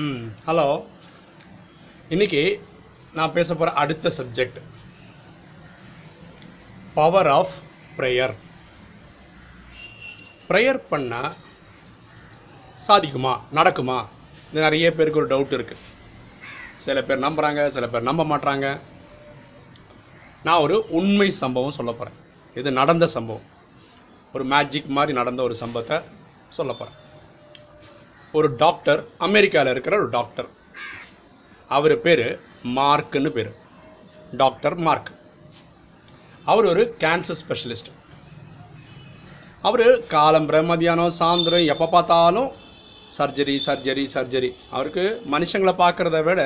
ம் ஹலோ. இன்னைக்கு நான் பேச போகிற அடுத்த subject power of prayer prayer பண்ணால் சாதிக்குமா? நடக்குமா? இது நிறைய பேருக்கு ஒரு டவுட் இருக்குது சில பேர் நம்புகிறாங்க சில பேர் நம்ப மாட்றாங்க. நான் ஒரு உண்மை சம்பவம் சொல்ல போகிறேன் இது நடந்த சம்பவம். ஒரு மேஜிக் மாதிரி நடந்த ஒரு சம்பவத்தை சொல்ல போகிறேன் ஒரு டாக்டர் அமெரிக்காவில் இருக்கிற ஒரு டாக்டர். அவர் பேர் மார்க்குன்னு பேர். Doctor mark. அவர் ஒரு கேன்சர் ஸ்பெஷலிஸ்ட் அவர் காலம்பரை மதியானம் சாயந்தரம் எப்போ பார்த்தாலும் சர்ஜரி சர்ஜரி சர்ஜரி அவருக்கு மனுஷங்களை பார்க்குறத விட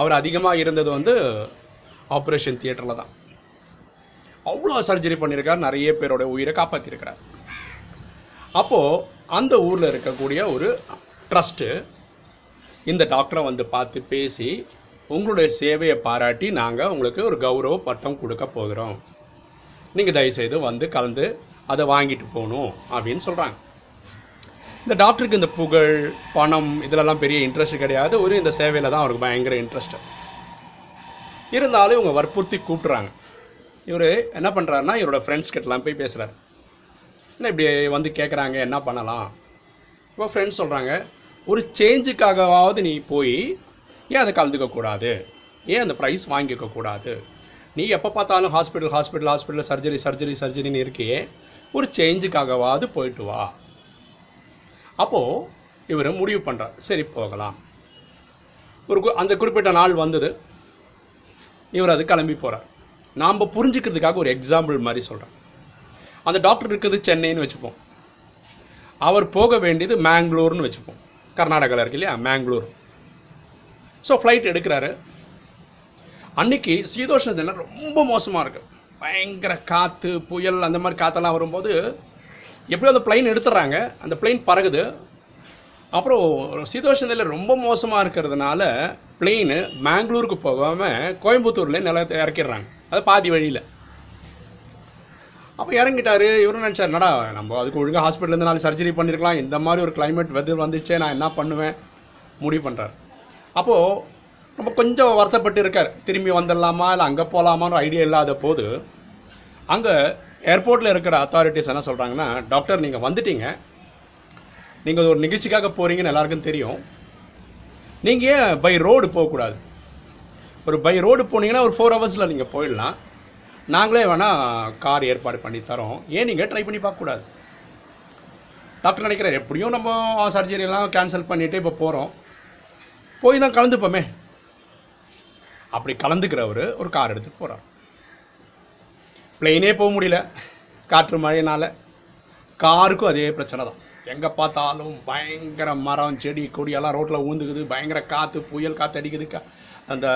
அவர் அதிகமாக இருந்தது வந்து ஆப்ரேஷன் தியேட்டரில் தான். அவ்வளோ சர்ஜரி பண்ணியிருக்கார் நிறைய பேரோட உயிரை காப்பாற்றிருக்கிறார் அப்போது அந்த ஊரில் இருக்கக்கூடிய ஒரு ட்ரஸ்ட்டு இந்த டாக்டரை வந்து பார்த்து பேசி உங்களுடைய சேவையை பாராட்டி நாங்கள் உங்களுக்கு ஒரு கௌரவ பட்டம் கொடுக்க போகிறோம். நீங்கள் தயவுசெய்து வந்து கலந்து அதை வாங்கிட்டு போகணும் அப்படின்னு சொல்கிறாங்க இந்த டாக்டருக்கு இந்த புகழ் பணம் இதிலெல்லாம் பெரிய இன்ட்ரெஸ்ட் கிடையாது. ஒரு இந்த சேவையில் தான் அவருக்கு பயங்கர இன்ட்ரெஸ்ட்டு இருந்தாலும் இவங்க வற்புறுத்தி கூப்பிட்றாங்க. இவர் என்ன பண்ணுறாருன்னா இவரோட ஃப்ரெண்ட்ஸ் கிட்டலாம் போய் பேசுகிறார் என்ன இப்படி வந்து கேட்குறாங்க என்ன பண்ணலாம்? இப்போ ஃப்ரெண்ட்ஸ் சொல்கிறாங்க ஒரு சேஞ்சுக்காகவாவது நீ போய் ஏன் அதை கலந்துக்கக்கூடாது ஏன் அந்த ப்ரைஸ் வாங்கிக்கக்கூடாது நீ எப்போ பார்த்தாலும் hospital hospital hospital surgery surgery சர்ஜரின்னு இருக்கியே ஒரு சேஞ்சுக்காகவாவது போயிட்டு வா. அப்போது இவர் முடிவு பண்ணுறார் சரி போகலாம். ஒரு கு- அந்த குறிப்பிட்ட நாள் வந்தது. இவர் அது கிளம்பி போகிறார் நாம் புரிஞ்சுக்கிறதுக்காக ஒரு எக்ஸாம்பிள் மாதிரி சொல்கிறேன் அந்த டாக்டர் இருக்குது சென்னைன்னு வச்சுப்போம். அவர் போக வேண்டியது மேங்களூர்னு வச்சுப்போம். கர்நாடகாவில் இருக்கு இல்லையா? மேங்களூர் ஸோ ஃப்ளைட் எடுக்கிறாரு. அன்னைக்கு சீதோஷ்ண ரொம்ப மோசமாக இருக்குது பயங்கர காற்று புயல் அந்த மாதிரி காற்றெல்லாம் வரும்போது எப்படியோ அந்த பிளைன் எடுத்துடுறாங்க. அந்த பிளைன் பறகுது. அப்புறம் சீதோஷ்ண நிலை ரொம்ப மோசமாக இருக்கிறதுனால பிளெயின் மேங்களூருக்கு போகாமல் கோயம்புத்தூரில் நில இறக்கிடுறாங்க. அது பாதி வழியில். அப்போ இறங்கிட்டாரு. இவரும் நினச்சார் நடா நம்ம அதுக்கு ஒழுங்காக ஹாஸ்பிட்டலேருந்து நாலு சர்ஜரி பண்ணியிருக்கலாம் இந்த மாதிரி ஒரு கிளைமேட் வெதர் வந்துச்சே நான் என்ன பண்ணுவேன்? முடிவு பண்ணுறார் அப்போது ரொம்ப கொஞ்சம் வருத்தப்பட்டு இருக்கார். திரும்பி வந்துடலாமா இல்லை அங்கே போகலாமான்னு ஐடியா இல்லாத போது அங்கே ஏர்போர்ட்டில் இருக்கிற அத்தாரிட்டிஸ் என்ன சொல்கிறாங்கன்னா டாக்டர் நீங்கள் வந்துட்டீங்க. நீங்கள் ஒரு நிகழ்ச்சிக்காக போகிறீங்கன்னு எல்லாருக்கும் தெரியும். நீங்கள் ஏன் பை ரோடு போகக்கூடாது? ஒரு பை ரோடு போனீங்கன்னா ஒரு ஃபோர் ஹவர்ஸில் நீங்கள் போயிடலாம். நாங்களே வேணால் கார் ஏற்பாடு பண்ணி தரோம். ஏன் நீங்கள் ட்ரை பண்ணி பார்க்கக்கூடாது? டாக்டர் நினைக்கிறார் எப்படியும் நம்ம சர்ஜரியெல்லாம் கேன்சல் பண்ணிவிட்டு இப்போ போகிறோம் போய் தான் கலந்துப்போமே. அப்படி கலந்துக்கிறவர் ஒரு கார் எடுத்துகிட்டு போகிறார் பிளெயினே போக முடியல. காற்று மழையினால். காருக்கும் அதே பிரச்சனை தான். எங்கே பார்த்தாலும் பயங்கர மரம் செடி கொடியெல்லாம் ரோட்டில் ஊந்துக்குது. பயங்கர காற்று புயல் காற்று அடிக்குது கா அந்த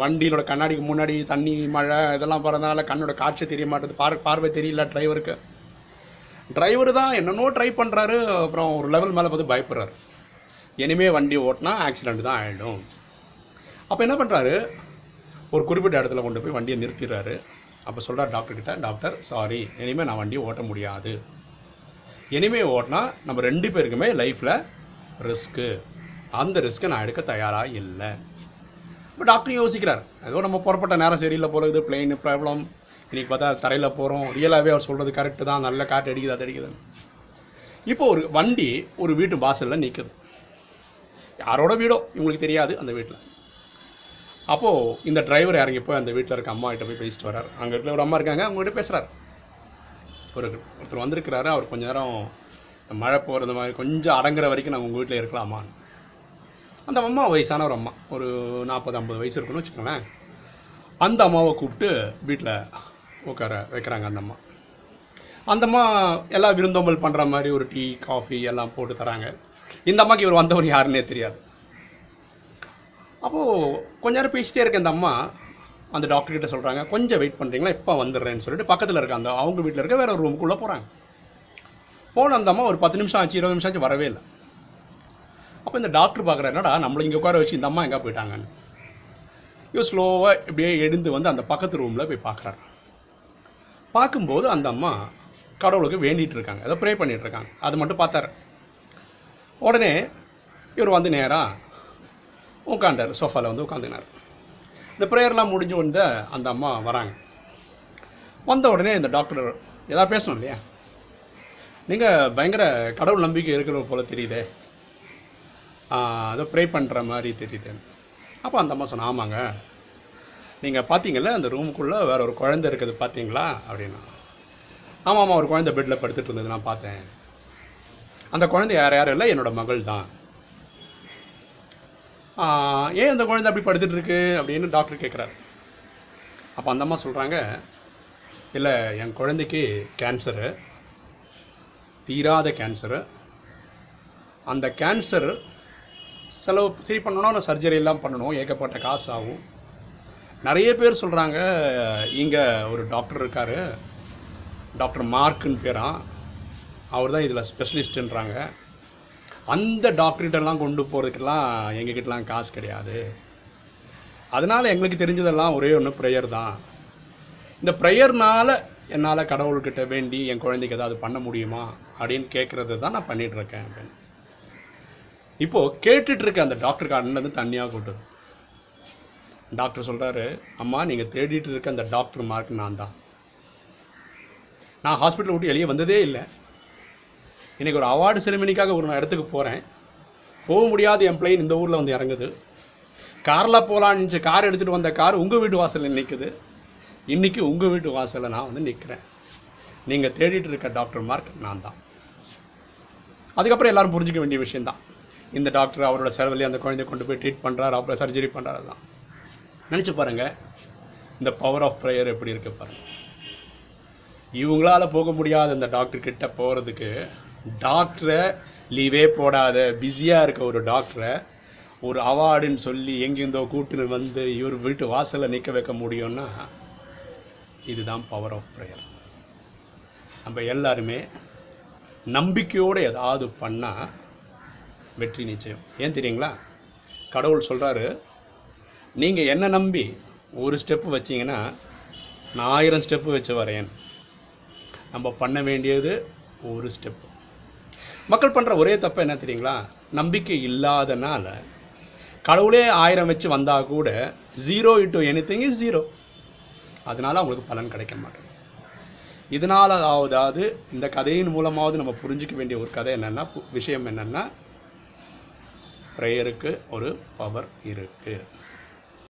வண்டியோட கண்ணாடிக்கு முன்னாடி தண்ணி மழை இதெல்லாம் போகிறதுனால கண்ணோட காட்சி தெரிய மாட்டேது. பார் பார்வை தெரியல டிரைவருக்கு. டிரைவர் தான் என்னென்னோ ட்ரை பண்ணுறாரு அப்புறம் ஒரு லெவல் மேலே பார்த்து பயப்படுறாரு. இனிமேல் வண்டி ஓட்டினா ஆக்சிடெண்ட் தான் ஆகிடும் அப்போ என்ன பண்ணுறாரு ஒரு குறிப்பிட்ட இடத்துல கொண்டு போய் வண்டியை நிறுத்திடுறாரு. அப்போ சொல்கிறார் டாக்டர்கிட்ட டாக்டர் சாரி இனிமேல் நான் வண்டியை ஓட்ட முடியாது. இனிமேல் ஓட்டினா நம்ம ரெண்டு பேருக்குமே லைஃப்பில் ரிஸ்க்கு அந்த ரிஸ்க்கை நான் எடுக்க தயாராக இல்லை. இப்போ டாக்டர் யோசிக்கிறார். ஏதோ நம்ம புறப்பட்ட நேரம் சரியில்லை போல இது பிளெயின் ப்ராப்ளம் இன்றைக்கி பார்த்தா தரையில் போகிறோம் ரியலாகவே அவர் சொல்கிறது கரெக்டு தான். நல்ல காற்று அடிக்குது அது அடிக்குது இப்போ ஒரு வண்டி ஒரு வீட்டு வாசலில் நிற்குது யாரோட வீடோ? இவங்களுக்கு தெரியாது அந்த வீட்டில் அப்போது இந்த டிரைவர் இறங்கி போய் அந்த வீட்டில் இருக்க அம்மா கிட்ட போய் பேசிட்டு வரார் அங்கே வீட்டில் ஒரு அம்மா இருக்காங்க அவங்ககிட்ட பேசுகிறார் ஒரு ஒருத்தர் வந்திருக்கிறாரு அவர் கொஞ்ச நேரம் இந்த மழை போகிறது மாதிரி கொஞ்சம் அடங்குற வரைக்கும் நாங்கள் உங்கள் வீட்டில் இருக்கலாமான்னு. அந்த அம்மா வயசான ஒரு அம்மா. ஒரு நாற்பது ஐம்பது வயசு இருக்குன்னு வச்சுக்கோங்களேன். அந்த அம்மாவை கூப்பிட்டு வீட்டில் உட்கார வைக்கிறாங்க அந்த அம்மா. அந்த அம்மா எல்லாம் விருந்தோம்பல் பண்ணுற மாதிரி ஒரு டீ காஃபி எல்லாம் போட்டு தராங்க. இந்த அம்மாக்கு இவர் வந்தவர் யாருன்னே தெரியாது. அப்போது கொஞ்ச நேரம் பேசிட்டே இருக்க அந்த அம்மா அந்த டாக்டர் கிட்ட சொல்கிறாங்க கொஞ்சம் வெயிட் பண்ணுறீங்களா இப்போ வந்துடுறேன்னு சொல்லிட்டு பக்கத்தில் இருக்க அந்த அவங்க வீட்டில் இருக்க வேறு ஒரு ரூமுக்குள்ளே போகிறாங்க போன அந்த அம்மா ஒரு பத்து நிமிஷம் ஆச்சு இருபது நிமிஷம் ஆச்சு வரவே இல்லை. அப்போ இந்த டாக்டர் பார்க்குற என்னடா நம்மளை இங்கே உட்கார வச்சு இந்த அம்மா எங்கே போயிட்டாங்கன்னு. இவர் ஸ்லோவாக இப்படியே எழுந்து வந்து அந்த பக்கத்து ரூமில் போய் பார்க்குறாரு பார்க்கும்போது அந்த அம்மா கடவுளுக்கு வேண்டிகிட்டு இருக்காங்க. ஏதோ ப்ரே பண்ணிகிட்ருக்காங்க அது மட்டும் பார்த்தாரு. உடனே இவர் வந்து நேராக உட்காண்டார் சோஃபாவில் வந்து உட்காந்துனார் இந்த ப்ரேயர்லாம் முடிஞ்சு வந்து அந்த அம்மா வராங்க. வந்த உடனே இந்த டாக்டர் ஏதாவது பேசணும் இல்லையா? நீங்கள் பயங்கர கடவுள் நம்பிக்கை இருக்கிற போல் தெரியுதே. அதை ப்ரே பண்ணுற மாதிரி தெரியுது. அப்போ அந்த அம்மா சொன்ன ஆமாங்க. நீங்கள் பார்த்தீங்கல்ல அந்த ரூமுக்குள்ளே வேற ஒரு குழந்தை இருக்குது பார்த்தீங்களா அப்படின்னா ஆமாம் ஆமாம் ஒரு குழந்தை பெட்டில் படுத்துட்டு இருந்தது நான் பார்த்தேன். அந்த குழந்தை யார் யாரும் இல்லை என்னோட மகள் தான். ஏன் அந்த குழந்தை அப்படி படுத்துட்டு இருக்கு? அப்படின்னு டாக்டர் கேட்குறாரு அப்போ அந்த அம்மா சொல்கிறாங்க இல்லை என் குழந்தைக்கு கேன்சரு தீராத கேன்சரு அந்த கேன்சர் செலவு சரி பண்ணணும்னா சர்ஜரி எல்லாம் பண்ணணும். ஏகப்பட்ட காசு ஆகும். நிறைய பேர் சொல்கிறாங்க இங்கே ஒரு டாக்டர் இருக்கார். டாக்டர் மார்க்குன்னு பேரான் அவர் தான் இதில் ஸ்பெஷலிஸ்ட்டுன்றாங்க அந்த டாக்டர்கிட்டலாம் கொண்டு போகிறதுக்கெல்லாம் எங்ககிட்டலாம் காசு கிடையாது. அதனால் எங்களுக்கு தெரிஞ்சதெல்லாம் ஒரே ஒன்று ப்ரேயர் தான். இந்த ப்ரேயர்னால் என்னால் கடவுள்கிட்ட வேண்டி என் குழந்தைக்கு ஏதாவது பண்ண முடியுமா அப்படின்னு கேட்குறது தான் நான் பண்ணிகிட்ருக்கேன் அப்படின்னு. இப்போது கேட்டுட்டு இருக்க அந்த டாக்டருக்கு அண்ணன் தண்ணியாக கூட்டு. டாக்டர் சொல்கிறாரு அம்மா நீங்கள் தேடிட்டு இருக்க அந்த டாக்டர் மார்க் நான் தான் நான் ஹாஸ்பிட்டல் விட்டு வெளியே வந்ததே இல்லை. இன்றைக்கி ஒரு அவார்டு செரிமனிக்காக ஒரு நான் இடத்துக்கு போகிறேன் போக முடியாத என் பிளைன் இந்த ஊரில் வந்து இறங்குது. காரில் போகலான்னு கார் எடுத்துகிட்டு வந்த கார் உங்கள் வீட்டு வாசலில் நிற்குது இன்றைக்கி உங்கள் வீட்டு வாசலில் நான் வந்து நிற்கிறேன் நீங்கள் தேடிட்டு இருக்க டாக்டர் மார்க் நான் தான் அதுக்கப்புறம் எல்லாரும் புரிஞ்சிக்க வேண்டிய விஷயந்தான் இந்த டாக்டர் அவரோட செலவில் அந்த குழந்தைய கொண்டு போய் ட்ரீட் பண்ணுறாரு அப்புறம் சர்ஜரி பண்ணுறாரு தான் நினச்சி பாருங்கள் இந்த பவர் ஆஃப் ப்ரேயர் எப்படி இருக்க பாருங்கள் இவங்களால போக முடியாத இந்த டாக்டர்கிட்ட போகிறதுக்கு டாக்டரை லீவே போடாத பிஸியாக இருக்க ஒரு டாக்டரை ஒரு அவார்டுன்னு சொல்லி எங்கேருந்தோ கூட்டுன்னு வந்து இவர் வீட்டு வாசலில் நிற்க வைக்க முடியும்னா இதுதான் பவர் ஆஃப் ப்ரேயர் நம்ம எல்லாருமே நம்பிக்கையோடு ஏதாவது பண்ணால் வெற்றி நிச்சயம். ஏன் தெரியுங்களா? கடவுள் சொல்கிறாரு நீங்கள் என்ன நம்பி ஒரு ஸ்டெப்பு வச்சிங்கன்னா நான் ஆயிரம் ஸ்டெப்பு வச்சு வரேன். நம்ம பண்ண வேண்டியது ஒரு ஸ்டெப்பு மக்கள் பண்ணுற ஒரே தப்பு என்ன தெரியுங்களா? நம்பிக்கை இல்லாதனால கடவுளே ஆயிரம் வச்சு வந்தால் கூட ஜீரோ இட்டு எனி திங் இஸ் ஜீரோ அதனால் அவங்களுக்கு பலன் கிடைக்க மாட்டேங்குது. இதனாலாவதாவது இந்த கதையின் மூலமாவது நம்ம புரிஞ்சிக்க வேண்டிய ஒரு கதை என்னென்னா விஷயம் என்னென்னா ப்ரேயருக்கு ஒரு பவர் இருக்குது